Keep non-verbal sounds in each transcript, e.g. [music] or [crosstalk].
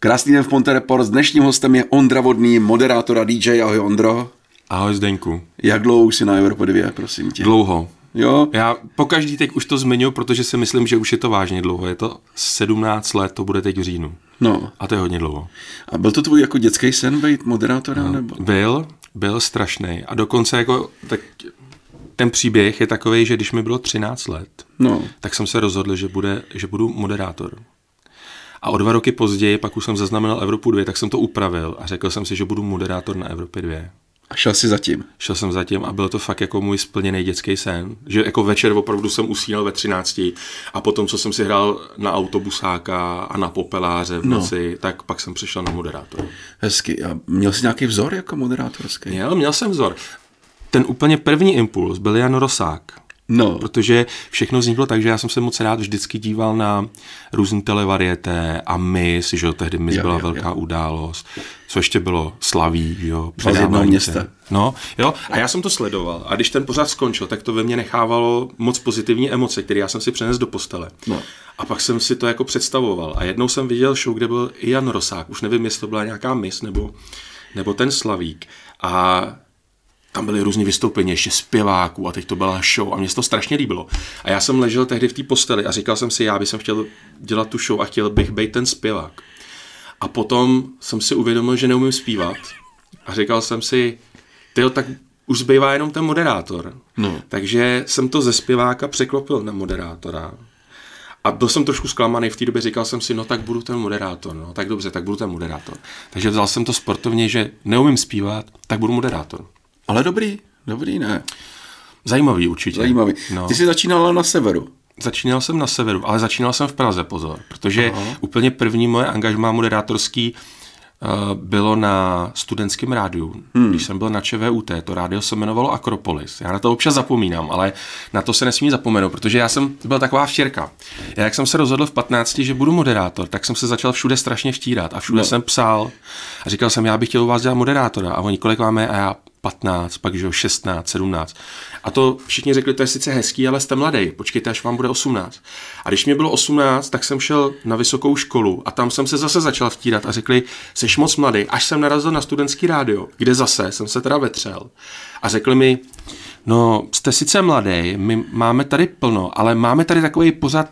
Krásný den v Ponte Report. S dnešním hostem je Ondra Vodný, moderátor a DJ. Ahoj Ondro. Ahoj Zdeňku. Jak dlouho už jsi na Evropa 2, prosím tě? Dlouho. Jo? Já pokaždý teď už to zmiňuji, protože si myslím, že už je to vážně dlouho. Je to 17 let, to bude teď v říjnu. No. A to je hodně dlouho. A byl to tvůj jako dětský sen být moderátorem? No. Nebo? Byl, byl strašný. A dokonce jako, tak ten příběh je takový, že když mi bylo 13 let, no. tak jsem se rozhodl, že, bude, že budu moderátor. A o dva roky později, pak už jsem zaznamenal Evropu 2, tak jsem to upravil a řekl jsem si, že budu moderátor na Evropě 2. A šel jsi zatím? Šel jsem zatím a byl to fakt jako můj splněný dětský sen. Že jako večer opravdu jsem usínal ve 13 a potom, co jsem si hrál na autobusáka a na popeláře v no. noci, no. tak pak jsem přišel na moderátor. Hezky. A měl jsi nějaký vzor jako moderátorský? Měl, měl jsem vzor. Ten úplně první impuls byl Jan Rosák. No. Protože všechno vzniklo tak, že já jsem se moc rád vždycky díval na různé televarieté a Miss, že jo, tehdy Miss jo, byla jo, velká jo. událost. Co ještě bylo? Slaví, jo, předávání města. No, jo, a já jsem to sledoval. A když ten pořád skončil, tak to ve mně nechávalo moc pozitivní emoce, které já jsem si přenesl do postele. No. A pak jsem si to jako představoval. A jednou jsem viděl show, kde byl Jan Rosák. Už nevím, jestli to byla nějaká Miss nebo, nebo ten Slavík. A tam byly různé vystoupení, ještě zpěváků a teď to byla show a mě se to strašně líbilo. A já jsem ležel tehdy v té posteli a říkal jsem si, já bych chtěl dělat tu show a chtěl bych být ten zpěvák. A potom jsem si uvědomil, že neumím zpívat a říkal jsem si, tyjo, tak už zbývá jenom ten moderátor. No. Takže jsem to ze zpěváka překlopil na moderátora. A byl jsem trošku zklamaný v té době, říkal jsem si, no tak budu ten moderátor, no tak dobře, tak budu ten moderátor. Takže vzal jsem to sportovně, že neumím zpívat, tak budu moderátor. Ale dobrý, dobrý, ne. Zajímavý určitě. Zajímavý. No. Ty jsi začínal na severu. Začínal jsem na severu, ale začínal jsem v Praze, pozor, protože Aha. úplně první moje angažmá moderátorský uh, bylo na studentském rádiu, hmm. když jsem byl na ČVUT, to rádio se jmenovalo Akropolis. Já na to občas zapomínám, ale na to se nesmí zapomenout, protože já jsem, to byla taková včerka. Já jak jsem se rozhodl v 15, že budu moderátor, tak jsem se začal všude strašně vtírat a všude no. jsem psal a říkal jsem, já bych chtěl u vás dělat moderátora a oni kolik máme a já 15, pak že 16, 17. A to všichni řekli, to je sice hezký, ale jste mladý, počkejte, až vám bude 18. A když mě bylo 18, tak jsem šel na vysokou školu a tam jsem se zase začal vtírat a řekli, jsi moc mladý, až jsem narazil na studentský rádio, kde zase jsem se teda vetřel. A řekli mi, no jste sice mladý, my máme tady plno, ale máme tady takový pořad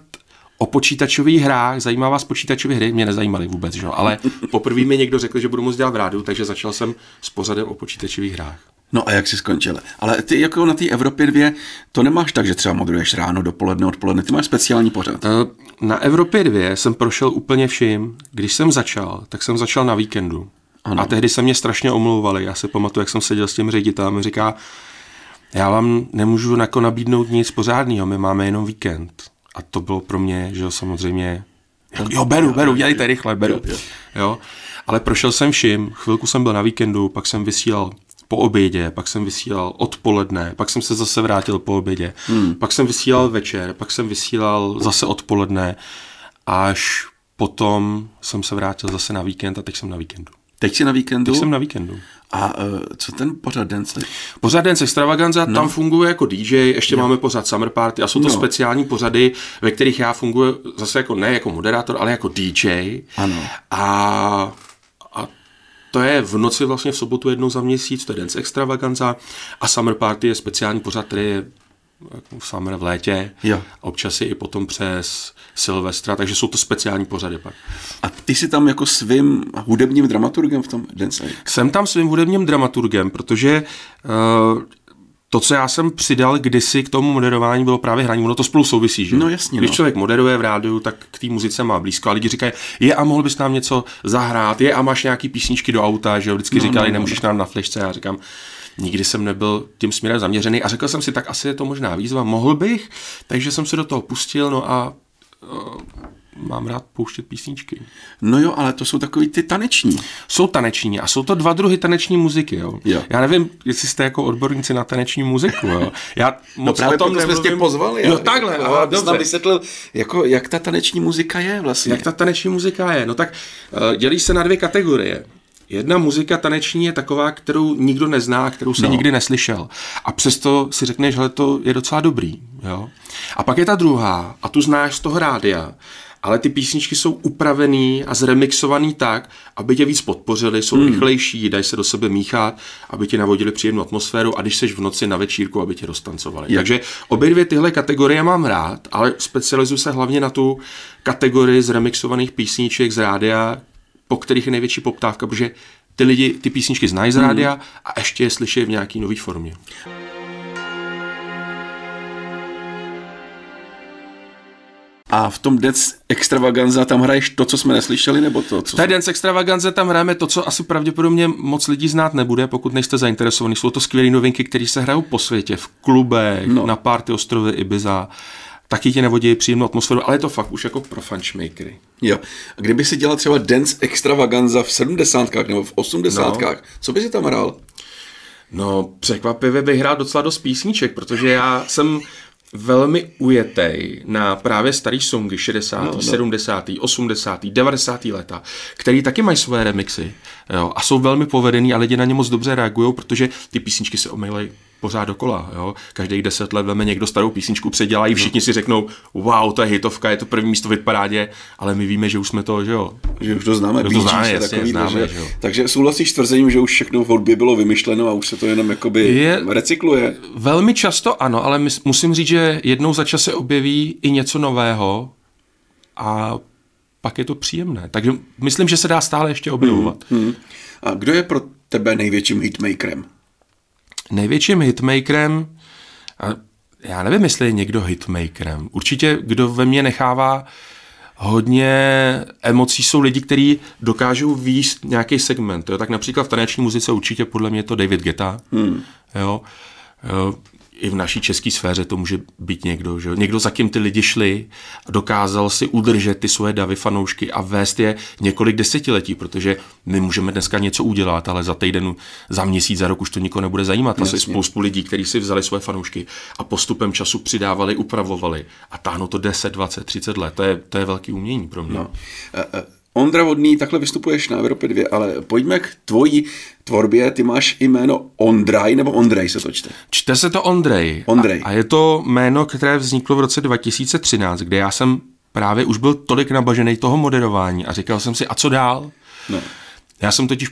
o počítačových hrách, zajímá vás počítačové hry, mě nezajímaly vůbec, že? ale [laughs] poprvé mi někdo řekl, že budu moct dělat v rádu, takže začal jsem s pořadem o počítačových hrách. No a jak jsi skončil? Ale ty jako na té Evropě dvě, to nemáš tak, že třeba modruješ ráno, dopoledne, odpoledne, ty máš speciální pořad. Eh, na Evropě dvě jsem prošel úplně vším. Když jsem začal, tak jsem začal na víkendu. Ano. A tehdy se mě strašně omlouvali. Já si pamatuju, jak jsem seděl s tím ředitelem říká, já vám nemůžu jako nabídnout nic pořádného, my máme jenom víkend. A to bylo pro mě, že jo, samozřejmě, jo, beru, beru, dělejte rychle, beru. Jo. Ale prošel jsem vším, chvilku jsem byl na víkendu, pak jsem vysílal po obědě, pak jsem vysílal odpoledne, pak jsem se zase vrátil po obědě, hmm. pak jsem vysílal večer, pak jsem vysílal zase odpoledne, až potom jsem se vrátil zase na víkend a teď jsem na víkendu. Teď jsi na víkendu? Teď jsem na víkendu. A uh, co ten pořad Dance? Pořad Dance Extravaganza, no. tam funguje jako DJ, ještě no. máme pořad Summer Party a jsou to no. speciální pořady, ve kterých já funguji zase jako ne jako moderátor, ale jako DJ. Ano. A, a to je v noci vlastně v sobotu jednou za měsíc, to je Dance Extravaganza a Summer Party je speciální pořad, který je summer v létě, jo. občas i potom přes Silvestra, takže jsou to speciální pořady pak. A ty jsi tam jako svým hudebním dramaturgem v tom Dance Jsem tam svým hudebním dramaturgem, protože uh, to, co já jsem přidal kdysi k tomu moderování, bylo právě hraní. Ono to spolu souvisí, že? No jasně. Když no. člověk moderuje v rádiu, tak k té muzice má blízko. A lidi říkají, je a mohl bys nám něco zahrát, je a máš nějaký písničky do auta, že jo? Vždycky no, říkali, no, no. nemůžeš nám na flešce. Já říkám, nikdy jsem nebyl tím směrem zaměřený a řekl jsem si, tak asi je to možná výzva, mohl bych, takže jsem se do toho pustil, no a uh, mám rád pouštět písničky. No jo, ale to jsou takový ty taneční. Jsou taneční a jsou to dva druhy taneční muziky, jo. jo. Já nevím, jestli jste jako odborníci na taneční muziku, jo. Já no moc no právě o tom jsme tě pozvali. Jo, takhle, no, a dobře. vysvětlil, jako, jak ta taneční muzika je vlastně. Jak ta taneční muzika je, no tak uh, dělí se na dvě kategorie. Jedna muzika taneční je taková, kterou nikdo nezná, kterou se no. nikdy neslyšel. A přesto si řekneš, že to je docela dobrý. Jo? A pak je ta druhá, a tu znáš z toho rádia. ale ty písničky jsou upravený a zremixovaný tak, aby tě víc podpořili, jsou hmm. rychlejší, dají se do sebe míchat, aby ti navodili příjemnou atmosféru a když seš v noci na večírku, aby tě roztancovali. Je. Takže obě dvě tyhle kategorie mám rád, ale specializuju se hlavně na tu kategorii zremixovaných písniček z rádia, po kterých je největší poptávka, protože ty lidi ty písničky znají z rádia hmm. a ještě je slyší v nějaký nové formě. A v tom Dance Extravaganza tam hraješ to, co jsme neslyšeli, nebo to, co... Tady Dance Extravaganza tam hrajeme to, co asi pravděpodobně moc lidí znát nebude, pokud nejste zainteresovaní. Jsou to skvělé novinky, které se hrajou po světě, v klubech, no. na party ostrovy Ibiza. Taky ti nevodí příjemnou atmosféru, ale je to fakt už jako pro fančmakery. Jo. A kdyby si dělal třeba Dance Extravaganza v 70. nebo v 80. No. co by si tam hrál? No, překvapivě bych hrál docela dost písniček, protože já jsem velmi ujetej na právě starý songy 60., no, no. 70., 80., 90. leta, který taky mají svoje remixy jo, a jsou velmi povedený a lidi na ně moc dobře reagují, protože ty písničky se omejlejí pořád dokola. Jo? Každých deset let veme někdo starou písničku předělají, no. všichni si řeknou, wow, to je hitovka, je to první místo v parádě, ale my víme, že už jsme to, že jo. Že už to známe, to známe, jasně, takový, známe že, že jo. Takže souhlasíš s tvrzením, že už všechno v hudbě bylo vymyšleno a už se to jenom jakoby je, recykluje? Velmi často ano, ale musím říct, že jednou za čas se objeví i něco nového a pak je to příjemné. Takže myslím, že se dá stále ještě objevovat. Hmm, hmm. A kdo je pro tebe největším hitmakerem? největším hitmakerem, a já nevím, jestli je někdo hitmakerem, určitě kdo ve mně nechává hodně emocí jsou lidi, kteří dokážou výst nějaký segment. Jo? Tak například v taneční muzice určitě podle mě je to David Geta. Hmm. Jo? I v naší české sféře to může být někdo, že někdo za kým ty lidi šli a dokázal si udržet ty svoje davy fanoušky a vést je několik desetiletí, protože my můžeme dneska něco udělat, ale za týden, za měsíc, za rok už to nikoho nebude zajímat. Asi spoustu lidí, kteří si vzali svoje fanoušky a postupem času přidávali, upravovali a táhnou to 10, 20, 30 let. To je, to je velký umění pro mě. No. Ondra Vodný, takhle vystupuješ na Evropě 2, ale pojďme k tvojí tvorbě. Ty máš jméno Ondraj, nebo Ondrej se to čte? Čte se to Ondrej. Ondrej. A, a je to jméno, které vzniklo v roce 2013, kde já jsem právě už byl tolik nabažený toho moderování a říkal jsem si, a co dál? No. Já jsem totiž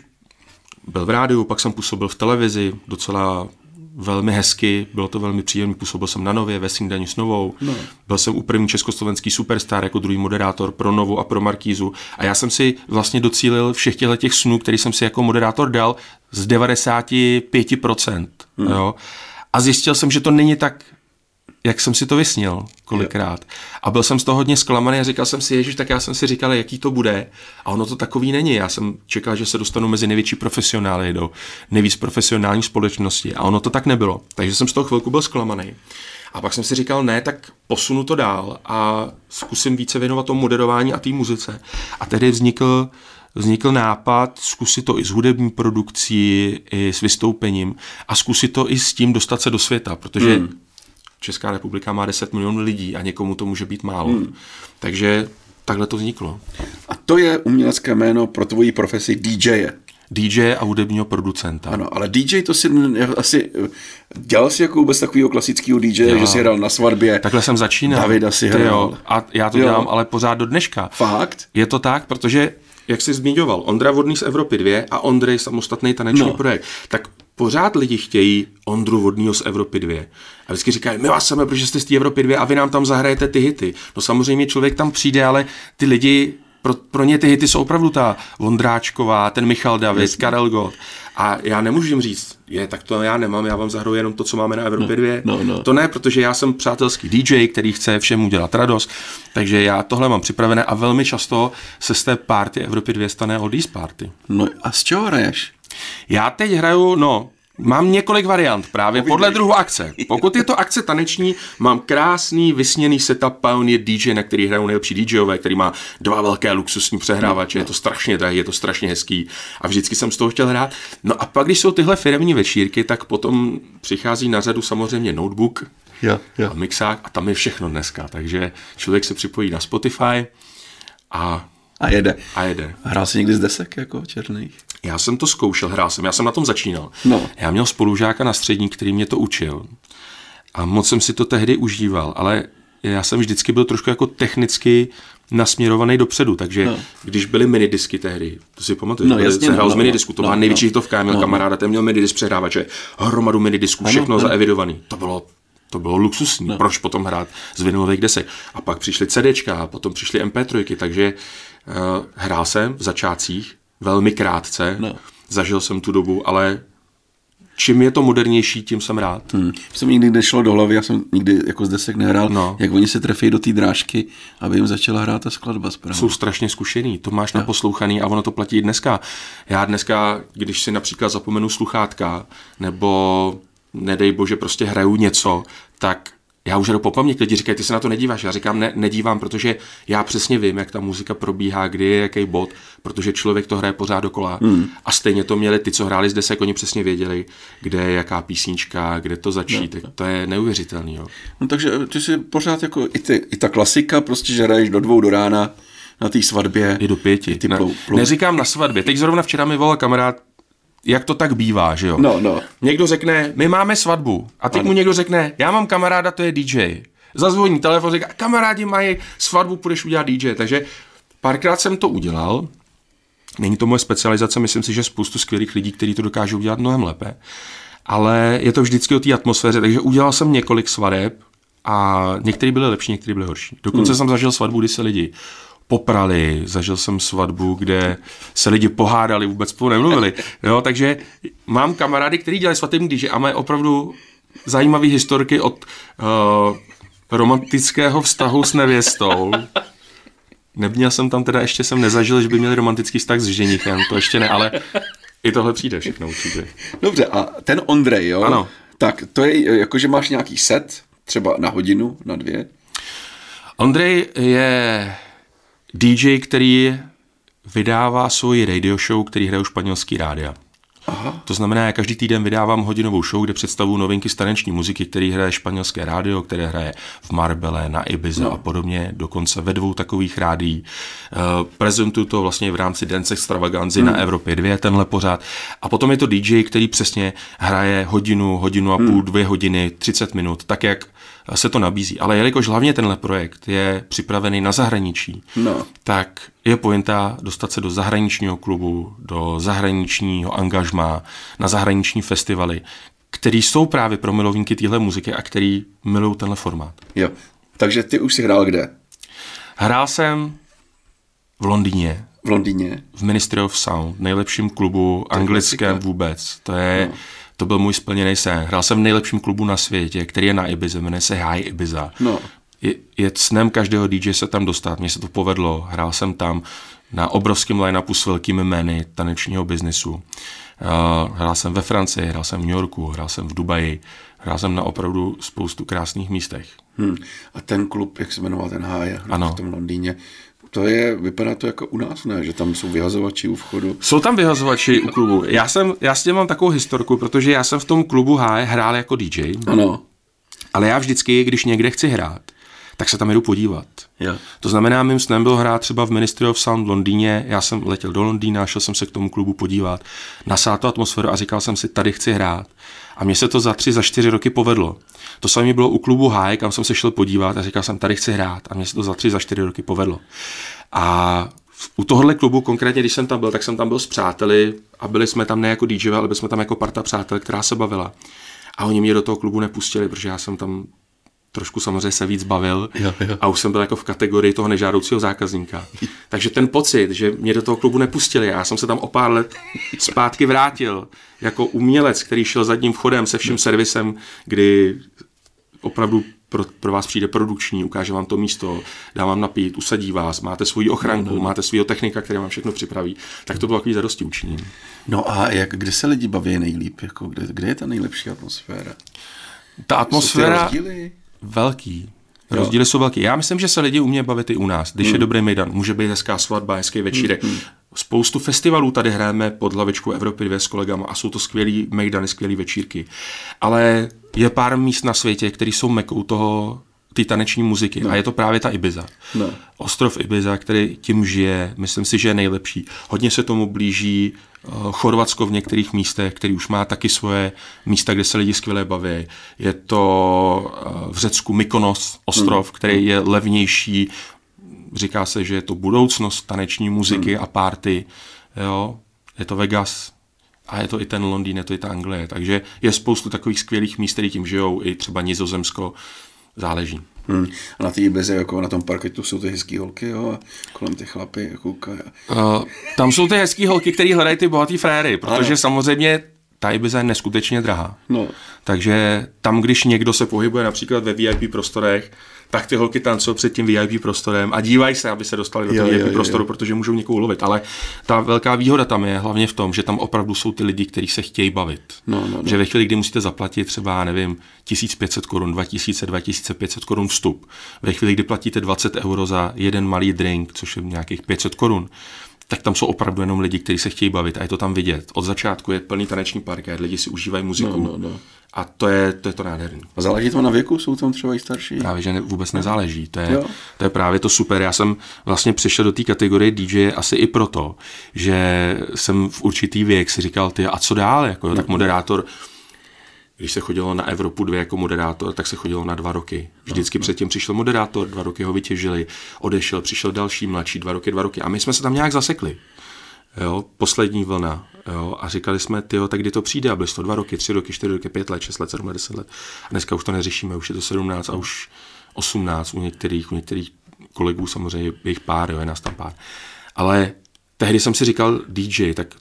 byl v rádiu, pak jsem působil v televizi, docela velmi hezky, bylo to velmi příjemné, působil jsem na Nově ve Snídani s Novou, no. byl jsem u první československý superstar jako druhý moderátor pro Novu a pro Markízu a já jsem si vlastně docílil všech těchto těch snů, který jsem si jako moderátor dal z 95%. Hmm. Jo? A zjistil jsem, že to není tak jak jsem si to vysnil kolikrát. A byl jsem z toho hodně zklamaný a říkal jsem si, ježiš, tak já jsem si říkal, jaký to bude. A ono to takový není. Já jsem čekal, že se dostanu mezi největší profesionály do nejvíc profesionální společnosti. A ono to tak nebylo. Takže jsem z toho chvilku byl zklamaný. A pak jsem si říkal, ne, tak posunu to dál a zkusím více věnovat tomu moderování a té muzice. A tedy vznikl vznikl nápad zkusit to i s hudební produkcí, i s vystoupením a zkusit to i s tím dostat se do světa, protože hmm. Česká republika má 10 milionů lidí a někomu to může být málo. Hmm. Takže takhle to vzniklo. A to je umělecké jméno pro tvoji profesi DJ. DJ a hudebního producenta. Ano, ale DJ to si asi dělal si jako vůbec takového klasického DJ, jo. že si hrál na svatbě. Takhle jsem začínal. Davida si hrál. Jo. A já to jo. dělám ale pořád do dneška. Fakt? Je to tak, protože jak jsi zmiňoval, Ondra Vodný z Evropy 2 a Ondrej samostatný taneční no. projekt, tak pořád lidi chtějí Ondru Vodního z Evropy 2. A vždycky říkají, my vás chceme, protože jste z té Evropy 2 a vy nám tam zahrajete ty hity. No samozřejmě člověk tam přijde, ale ty lidi, pro, pro ně ty hity jsou opravdu ta Vondráčková, ten Michal David, Jasně. Karel Gott. A já nemůžu jim říct, je, tak to já nemám, já vám zahraju jenom to, co máme na Evropě 2. No, no, no. To ne, protože já jsem přátelský DJ, který chce všemu dělat radost, takže já tohle mám připravené a velmi často se z té party Evropy 2 stane oldies party. No a z čeho hraješ? Já teď hraju, no, Mám několik variant právě podle druhu akce. Pokud je to akce taneční, mám krásný vysněný setup Pioneer DJ, na který hrajou nejlepší DJové, který má dva velké luxusní přehrávače, je to strašně drahý, je to strašně hezký a vždycky jsem z toho chtěl hrát. No a pak, když jsou tyhle firmní večírky, tak potom přichází na řadu samozřejmě notebook, ja, ja. a mixák a tam je všechno dneska, takže člověk se připojí na Spotify a a jede. A jede. Hrál jsi někdy z desek jako černých? Já jsem to zkoušel, hrál jsem, já jsem na tom začínal. No. Já měl spolužáka na střední, který mě to učil. A moc jsem si to tehdy užíval, ale já jsem vždycky byl trošku jako technicky nasměrovaný dopředu, takže no. když byly minidisky tehdy, to si pamatuju, no, jasně, jsem hrál no, z minidisku, to no, byla no, největší no. hitovka, měl No, no. kamaráda, ten měl minidisk přehrávače, hromadu minidisků, všechno ano. zaevidovaný. To bylo to bylo luxusní. No. Proč potom hrát z vinylových desek? A pak přišly CDčka, a potom přišly MP3, takže uh, hrál jsem v začátcích velmi krátce, No. zažil jsem tu dobu, ale čím je to modernější, tím jsem rád. Hmm. Jsem nikdy nešlo do hlavy, já jsem nikdy jako z desek nehrál, No. jak oni se trefí do té drážky, aby jim začala hrát ta skladba správně. jsou strašně zkušený, to máš naposlouchaný a ono to platí i dneska. Já dneska, když si například zapomenu sluchátka, nebo nedej bože, prostě hraju něco, tak já už jdu po paměti, lidi říkají, ty se na to nedíváš. Já říkám, ne, nedívám, protože já přesně vím, jak ta muzika probíhá, kdy je jaký bod, protože člověk to hraje pořád dokola. Hmm. A stejně to měli ty, co hráli z desek, oni přesně věděli, kde je jaká písnička, kde to začít. No, to je neuvěřitelný. Jo. No takže ty si pořád jako i, ty, i ta klasika, prostě, že hraješ do dvou do rána na té svatbě. I do pěti. I ty ne, plou, plou. Neříkám na svatbě. Teď zrovna včera mi volal kamarád, jak to tak bývá, že jo? No, no. Někdo řekne, my máme svatbu. A teď mu někdo řekne, já mám kamaráda, to je DJ. Zazvoní telefon, říká, kamarádi mají svatbu, půjdeš udělat DJ. Takže párkrát jsem to udělal. Není to moje specializace, myslím si, že spoustu skvělých lidí, kteří to dokážou udělat mnohem lépe. Ale je to vždycky o té atmosféře, takže udělal jsem několik svadeb a některé byly lepší, některé byly horší. Dokonce hmm. jsem zažil svatbu, kdy se lidi poprali, zažil jsem svatbu, kde se lidi pohádali, vůbec spolu nemluvili. Jo, takže mám kamarády, kteří dělají svatební DJ a mají opravdu zajímavé historky od uh, romantického vztahu s nevěstou. Neměl jsem tam teda, ještě jsem nezažil, že by měli romantický vztah s ženichem, to ještě ne, ale i tohle přijde všechno určitě. Dobře, a ten Ondrej, jo? Ano. Tak to je jako, že máš nějaký set, třeba na hodinu, na dvě. Ondrej je DJ, který vydává svoji radio show, který hraje španělský rádia. Aha. To znamená, já každý týden vydávám hodinovou show, kde představuju novinky z taneční muziky, který hraje španělské rádio, které hraje v Marbele, na Ibiza no. a podobně, dokonce ve dvou takových rádií. Uh, prezentuju to vlastně v rámci Dance Extravaganzy hmm. na Evropě 2, tenhle pořád. A potom je to DJ, který přesně hraje hodinu, hodinu a půl, hmm. dvě hodiny, 30 minut, tak jak se to nabízí. Ale jelikož hlavně tenhle projekt je připravený na zahraničí, No. tak je pointa dostat se do zahraničního klubu, do zahraničního angažmá, na zahraniční festivaly, který jsou právě pro milovníky téhle muziky a který milují tenhle formát. Jo. Takže ty už si hrál kde? Hrál jsem v Londýně, V Londýně. v Ministry of Sound, nejlepším klubu anglickém klasika. vůbec. To je, to byl můj splněný sen. Hrál jsem v nejlepším klubu na světě, který je na Ibize, jmenuje se High Ibiza. No. Je, je snem každého DJ se tam dostat. Mně se to povedlo. Hrál jsem tam na obrovském line-upu s velkými jmény tanečního biznisu. Uh, hrál jsem ve Francii, hrál jsem v New Yorku, hrál jsem v Dubaji, hrál jsem na opravdu spoustu krásných místech. Hm. A ten klub, jak se jmenoval ten háje Ano. v tom Londýně, to je, vypadá to jako u nás, ne? Že tam jsou vyhazovači u vchodu. Jsou tam vyhazovači u klubu. Já, jsem, já s tím mám takovou historku, protože já jsem v tom klubu H hrál jako DJ, Ano. ale já vždycky, když někde chci hrát, tak se tam jdu podívat. Jo. To znamená, mým snem bylo hrát třeba v Ministry of Sound v Londýně, já jsem letěl do Londýna, šel jsem se k tomu klubu podívat, nasát tu atmosféru a říkal jsem si, tady chci hrát. A mně se to za tři, za čtyři roky povedlo. To samé bylo u klubu High, kam jsem se šel podívat a říkal jsem, tady chci hrát. A mně se to za tři, za čtyři roky povedlo. A u tohohle klubu, konkrétně když jsem tam byl, tak jsem tam byl s přáteli a byli jsme tam ne jako DJ, ale byli jsme tam jako parta přátel, která se bavila. A oni mě do toho klubu nepustili, protože já jsem tam trošku samozřejmě se víc bavil Jo, jo. a už jsem byl jako v kategorii toho nežádoucího zákazníka. [laughs] Takže ten pocit, že mě do toho klubu nepustili, já jsem se tam o pár let zpátky vrátil jako umělec, který šel zadním vchodem se vším servisem, kdy opravdu pro, pro vás přijde produkční, ukáže vám to místo, dá vám napít, usadí vás, máte svoji ochranku, máte svého technika, který vám všechno připraví, tak to bylo takový zadosti učinění. No a jak, kde se lidi baví nejlíp? Jako, kde, kde je ta nejlepší atmosféra? Ta Jsou ty atmosféra... rozdíly? Velký. Rozdíly jsou velký. Já myslím, že se lidi umě bavit i u nás. Když Hmm. je dobrý mejdan, může být hezká svatba, hezký večírek. Spoustu festivalů tady hrajeme pod hlavičkou Evropy 2 s kolegama a jsou to skvělý mejdany, skvělý večírky. Ale je pár míst na světě, které jsou mekou toho ty taneční muziky. No. A je to právě ta Ibiza. No. Ostrov Ibiza, který tím žije, myslím si, že je nejlepší. Hodně se tomu blíží Chorvatsko v některých místech, který už má taky svoje místa, kde se lidi skvěle baví. Je to eh, v Řecku Mykonos, ostrov, který je levnější, říká se, že je to budoucnost taneční muziky hmm. a party, jo, je to Vegas, a je to i ten Londýn, je to i ta Anglie. Takže je spoustu takových skvělých míst, které tím žijou, i třeba Nizozemsko, záleží. Hmm. A na té Ibize, jako na tom parketu, jsou ty hezký holky, jo, a kolem ty chlapy, jako koukají. Uh, tam jsou ty hezký holky, které hledají ty bohatý fréry, protože ano. samozřejmě ta Ibiza je neskutečně drahá. No. Takže tam, když někdo se pohybuje například ve VIP prostorech, tak ty holky tancují před tím VIP prostorem a dívají se, aby se dostali do toho VIP jo, prostoru, jo. protože můžou někoho lovit. Ale ta velká výhoda tam je hlavně v tom, že tam opravdu jsou ty lidi, kteří se chtějí bavit. No, no, no. Že ve chvíli, kdy musíte zaplatit třeba, nevím, 1500 korun, 2000, 2500 korun vstup, ve chvíli, kdy platíte 20 euro za jeden malý drink, což je nějakých 500 korun, tak tam jsou opravdu jenom lidi, kteří se chtějí bavit a je to tam vidět. Od začátku je plný taneční parket, lidi si užívají muziku. No, no, no. A to je, to je to nádherné. A záleží to na věku? Jsou tam třeba i starší? Právě, že ne, vůbec nezáleží. To je, to je právě to super. Já jsem vlastně přišel do té kategorie DJ asi i proto, že jsem v určitý věk si říkal, ty a co dál? Jako, no. tak moderátor, když se chodilo na Evropu 2 jako moderátor, tak se chodilo na dva roky. Vždycky no, no. předtím přišel moderátor, dva roky ho vytěžili, odešel, přišel další mladší, dva roky, dva roky. A my jsme se tam nějak zasekli jo, poslední vlna, jo, a říkali jsme, ty tak kdy to přijde, a byly to dva roky, tři roky, čtyři roky, pět let, šest let, sedm let, deset let. A dneska už to neřešíme, už je to sedmnáct a už osmnáct u některých, u některých kolegů samozřejmě je jich pár, jo, je nás tam pár. Ale tehdy jsem si říkal DJ, tak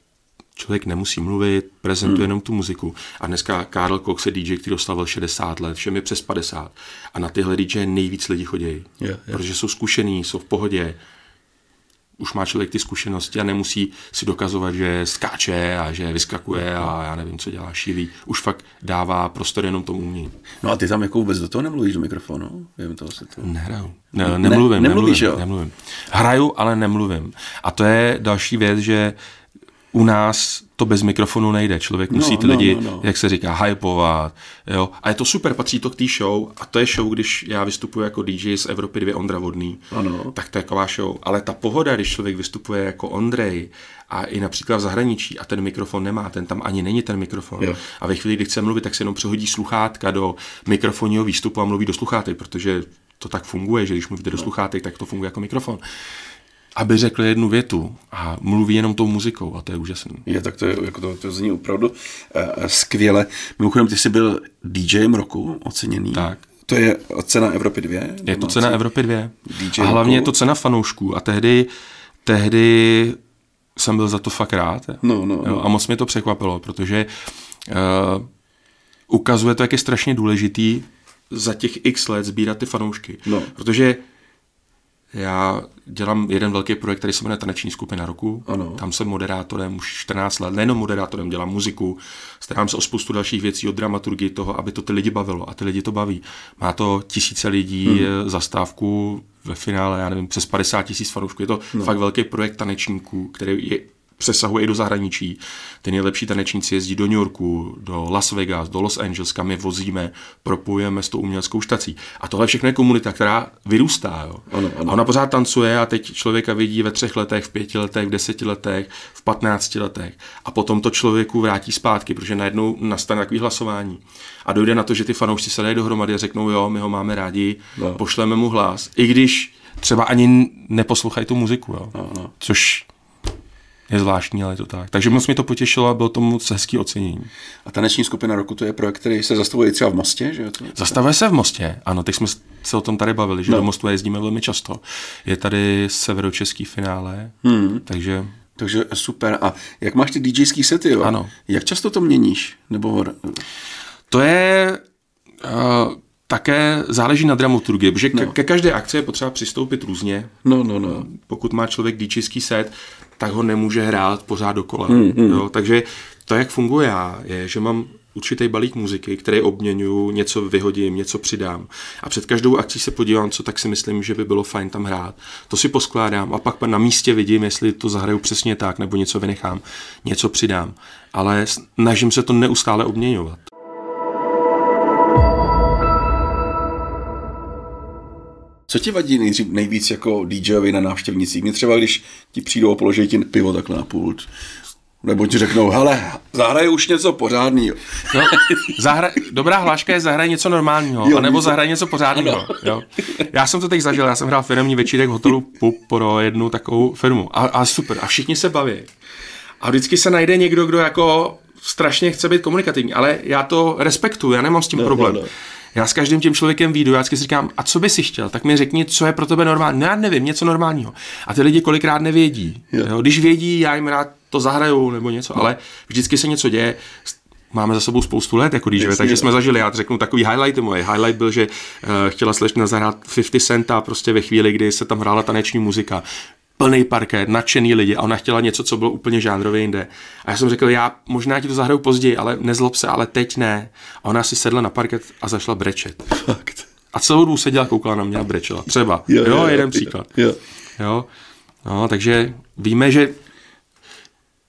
člověk nemusí mluvit, prezentuje hmm. jenom tu muziku. A dneska Karl Cox je DJ, který oslavil 60 let, všem je přes 50. A na tyhle DJ nejvíc lidí chodí. Yeah, yeah. Protože jsou zkušený, jsou v pohodě, už má člověk ty zkušenosti a nemusí si dokazovat, že skáče a že vyskakuje a já nevím, co dělá, šílí. Už fakt dává prostor jenom tomu umění. No a ty tam jako vůbec do toho nemluvíš do mikrofonu? Vím toho se to... Nehraju. Ne, nemluvím, ne, nemluvíš, nemluvím, jo? nemluvím. Hraju, ale nemluvím. A to je další věc, že u nás to bez mikrofonu nejde. Člověk no, musí ty no, lidi, no, no. jak se říká, hypovat. Jo? A je to super, patří to k té show. A to je show, když já vystupuji jako DJ z Evropy 2 Ondra Vodný. Ano. Tak to je taková show. Ale ta pohoda, když člověk vystupuje jako Ondrej a i například v zahraničí a ten mikrofon nemá, ten tam ani není ten mikrofon. Jo. A ve chvíli, kdy chce mluvit, tak se jenom přehodí sluchátka do mikrofonního výstupu a mluví do sluchátek, protože to tak funguje, že když mluvíte do sluchátek, tak to funguje jako mikrofon aby řekl jednu větu a mluví jenom tou muzikou a to je úžasné. Je, tak to, je, jako to, to zní opravdu uh, skvěle. Mimochodem, ty jsi byl DJem roku oceněný. Tak. To je cena Evropy 2? Je to cena Evropy 2. DJ a hlavně roku. je to cena fanoušků a tehdy, tehdy jsem byl za to fakt rád. No, no, jo, a moc mě to překvapilo, protože uh, ukazuje to, jak je strašně důležitý za těch x let sbírat ty fanoušky. No. Protože já dělám jeden velký projekt, který se jmenuje Taneční skupina roku. Ano. Tam jsem moderátorem už 14 let, nejenom moderátorem, dělám muziku, starám se o spoustu dalších věcí, od dramaturgii toho, aby to ty lidi bavilo a ty lidi to baví. Má to tisíce lidí, hmm. zastávku, ve finále, já nevím, přes 50 tisíc fanoušků. Je to no. fakt velký projekt tanečníků, který je přesahuje i do zahraničí. Ty nejlepší tanečníci jezdí do New Yorku, do Las Vegas, do Los Angeles, kam je vozíme, propojujeme s tou uměleckou štací. A tohle všechno je komunita, která vyrůstá. Jo. Ano, ano. A ona pořád tancuje a teď člověka vidí ve třech letech, v pěti letech, v deseti letech, v patnácti letech. A potom to člověku vrátí zpátky, protože najednou nastane takový hlasování. A dojde na to, že ty fanoušci se dají dohromady a řeknou, jo, my ho máme rádi, no. pošleme mu hlas. I když třeba ani neposlouchají tu muziku, jo. No, no. Což je zvláštní, ale je to tak. Takže moc mi to potěšilo a bylo to moc hezký ocenění. A taneční skupina roku to je projekt, který se zastavuje třeba v Mostě, že Zastavuje se v Mostě, ano, teď jsme se o tom tady bavili, že no. do Mostu jezdíme velmi často. Je tady severočeský finále, hmm. takže takže super. A jak máš ty DJský sety, jo? Ano. Jak často to měníš? Nebo... To je... Uh, také záleží na dramaturgii, protože no. ke, ke každé akci je potřeba přistoupit různě. No, no, no. Pokud má člověk DJský set, tak ho nemůže hrát pořád dokola. Hmm, hmm. Jo? Takže to, jak funguje já, je, že mám určitý balík muziky, který obměňuju, něco vyhodím, něco přidám. A před každou akcí se podívám, co tak si myslím, že by bylo fajn tam hrát. To si poskládám a pak na místě vidím, jestli to zahraju přesně tak, nebo něco vynechám, něco přidám. Ale snažím se to neustále obměňovat. Co ti vadí nejdřív, nejvíc jako DJovi na návštěvnicích? Mě třeba, když ti přijdou a položí ti pivo takhle na pult. Nebo ti řeknou, hele, zahraj už něco pořádného. No, zahra... Dobrá hláška je zahraj něco normálního, jo, anebo zahraj něco pořádného. Jo. Já jsem to teď zažil, já jsem hrál firmní večírek v hotelu PUP pro jednu takovou firmu. A, a super, a všichni se baví. A vždycky se najde někdo, kdo jako strašně chce být komunikativní, ale já to respektuju, já nemám s tím no, problém. No, no. Já s každým tím člověkem výjdu, já vždycky si říkám, a co by si chtěl, tak mi řekni, co je pro tebe normální. No já nevím, něco normálního. A ty lidi kolikrát nevědí. Jo. Jo? Když vědí, já jim rád to zahraju nebo něco, no. ale vždycky se něco děje. Máme za sebou spoustu let jako DJ, takže jsme zažili, já řeknu takový highlight moje. Highlight byl, že uh, chtěla slečna zahrát 50 Centa prostě ve chvíli, kdy se tam hrála taneční muzika plný parket, nadšený lidi a ona chtěla něco, co bylo úplně žánrově jinde. A já jsem řekl, já možná ti to zahraju později, ale nezlob se, ale teď ne. A ona si sedla na parket a zašla brečet. Fakt. A celou dobu seděla, koukala na mě a brečela. Třeba. Jo, jo, jo jeden jo, příklad. Jo. jo. No, takže víme, že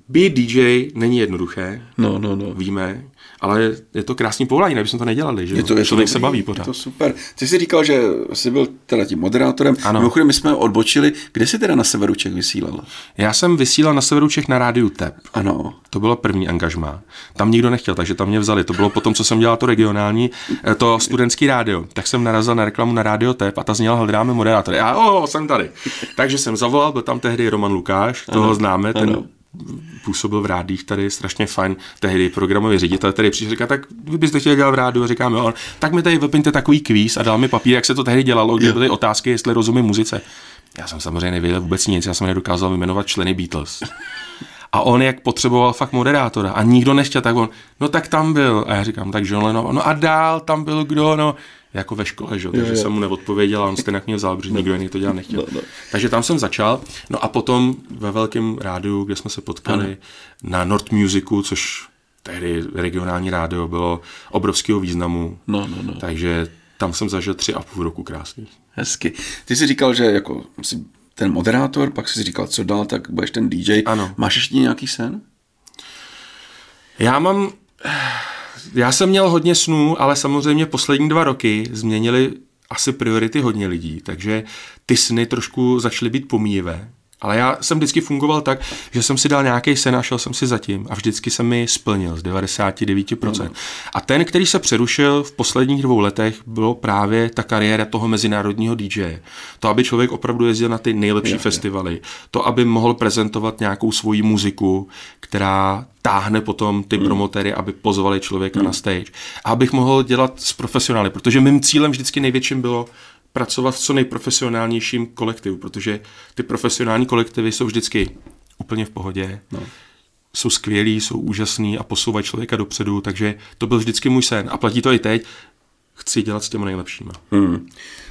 být DJ není jednoduché. No, no, no. Víme, ale je to krásný povolání, nebychom to nedělali, že je to, je Člověk to se baví pořád. Je to super. Ty jsi říkal, že jsi byl teda tím moderátorem. Ano. Mimochodem, my jsme odbočili. Kde jsi teda na severu Čech vysílal? Já jsem vysílal na severu Čech na rádiu TEP. Ano. To bylo první angažmá. Tam nikdo nechtěl, takže tam mě vzali. To bylo potom, co jsem dělal to regionální, eh, to studentský rádio. Tak jsem narazil na reklamu na rádio TEP a ta zněla hledáme moderátory. Já, o, jsem tady. takže jsem zavolal, byl tam tehdy Roman Lukáš, toho ano. známe, ten ano působil v rádích tady strašně fajn, tehdy programový ředitel, který přišel říká, tak vy byste chtěli dělat v rádiu, říkáme, on, tak mi tady vyplňte takový kvíz a dal mi papír, jak se to tehdy dělalo, kde byly otázky, jestli rozumím muzice. Já jsem samozřejmě nevěděl vůbec nic, já jsem nedokázal vyjmenovat členy Beatles. A on jak potřeboval fakt moderátora a nikdo nechtěl, tak on, no tak tam byl. A já říkám, tak John Lennon, no a dál tam byl kdo, no jako ve škole, že? takže jo, jo. jsem mu neodpověděl a on stejně mě vzal, protože nikdo jiný to dělat nechtěl. No, no. Takže tam jsem začal. No a potom ve velkém rádiu, kde jsme se potkali ano. na Nord Musicu, což tehdy regionální rádio bylo obrovského významu. No, no, no. Takže tam jsem zažil tři a půl roku krásný. Hezky. Ty jsi říkal, že jako jsi ten moderátor, pak jsi říkal, co dál, tak budeš ten DJ. Ano. Máš ještě nějaký sen? Já mám já jsem měl hodně snů, ale samozřejmě poslední dva roky změnili asi priority hodně lidí, takže ty sny trošku začaly být pomíjivé. Ale já jsem vždycky fungoval tak, že jsem si dal nějaký sen a šel jsem si zatím a vždycky jsem mi splnil z 99%. No. A ten, který se přerušil v posledních dvou letech, bylo právě ta kariéra toho mezinárodního DJ. To, aby člověk opravdu jezdil na ty nejlepší je, festivaly. Je. To, aby mohl prezentovat nějakou svoji muziku, která táhne potom ty hmm. promotéry, aby pozvali člověka hmm. na stage. A abych mohl dělat s profesionály, protože mým cílem vždycky největším bylo pracovat v co nejprofesionálnějším kolektivu, protože ty profesionální kolektivy jsou vždycky úplně v pohodě. No. Jsou skvělí, jsou úžasní a posouvají člověka dopředu, takže to byl vždycky můj sen. A platí to i teď. Chci dělat s těmi nejlepšími. Hmm.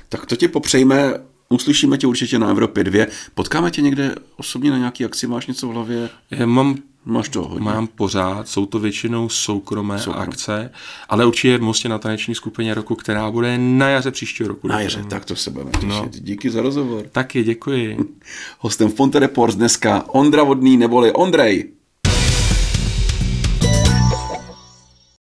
Tak to ti popřejme. Uslyšíme tě určitě na Evropě 2. Potkáme tě někde osobně na nějaký akci? Máš něco v hlavě? Já mám Máš to hodně. Mám pořád, jsou to většinou soukromé Soukrom. akce, ale určitě v Mostě na taneční skupině roku, která bude na jaře příštího roku. Na jaře, tak to se budeme těšit. No. Díky za rozhovor. Taky, děkuji. [laughs] Hostem v Ponte Reports dneska Ondra Vodný neboli Ondrej.